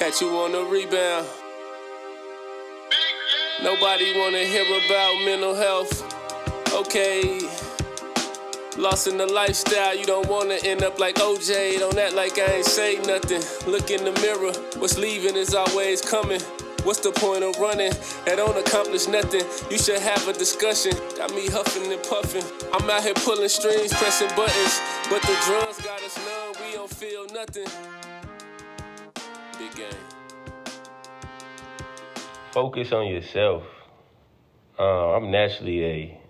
Catch you on the rebound. Nobody wanna hear about mental health. Okay. Lost in the lifestyle, you don't wanna end up like OJ. Don't act like I ain't say nothing. Look in the mirror, what's leaving is always coming. What's the point of running? That don't accomplish nothing. You should have a discussion. Got me huffing and puffing. I'm out here pulling strings, pressing buttons. But the drums got us numb, we don't feel nothing. Big game. Focus on yourself. Uh, I'm naturally a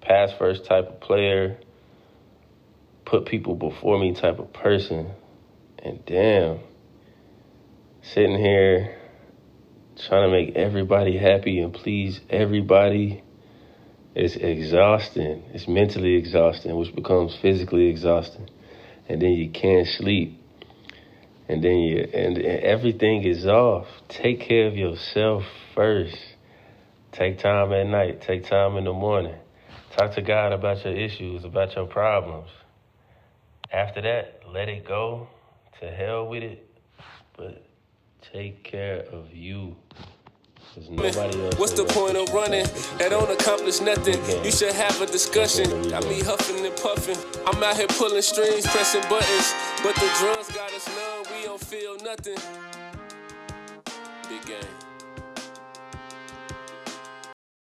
pass first type of player, put people before me type of person. And damn, sitting here trying to make everybody happy and please everybody is exhausting. It's mentally exhausting, which becomes physically exhausting. And then you can't sleep. And then you and, and everything is off. Take care of yourself first. Take time at night. Take time in the morning. Talk to God about your issues, about your problems. After that, let it go. To hell with it. But take care of you. 'Cause nobody else What's the point of running? That don't accomplish nothing. You should have a discussion. Got me huffing and puffing. I'm out here pulling strings, pressing buttons. But the drums got us numb, we don't feel nothing. Big game.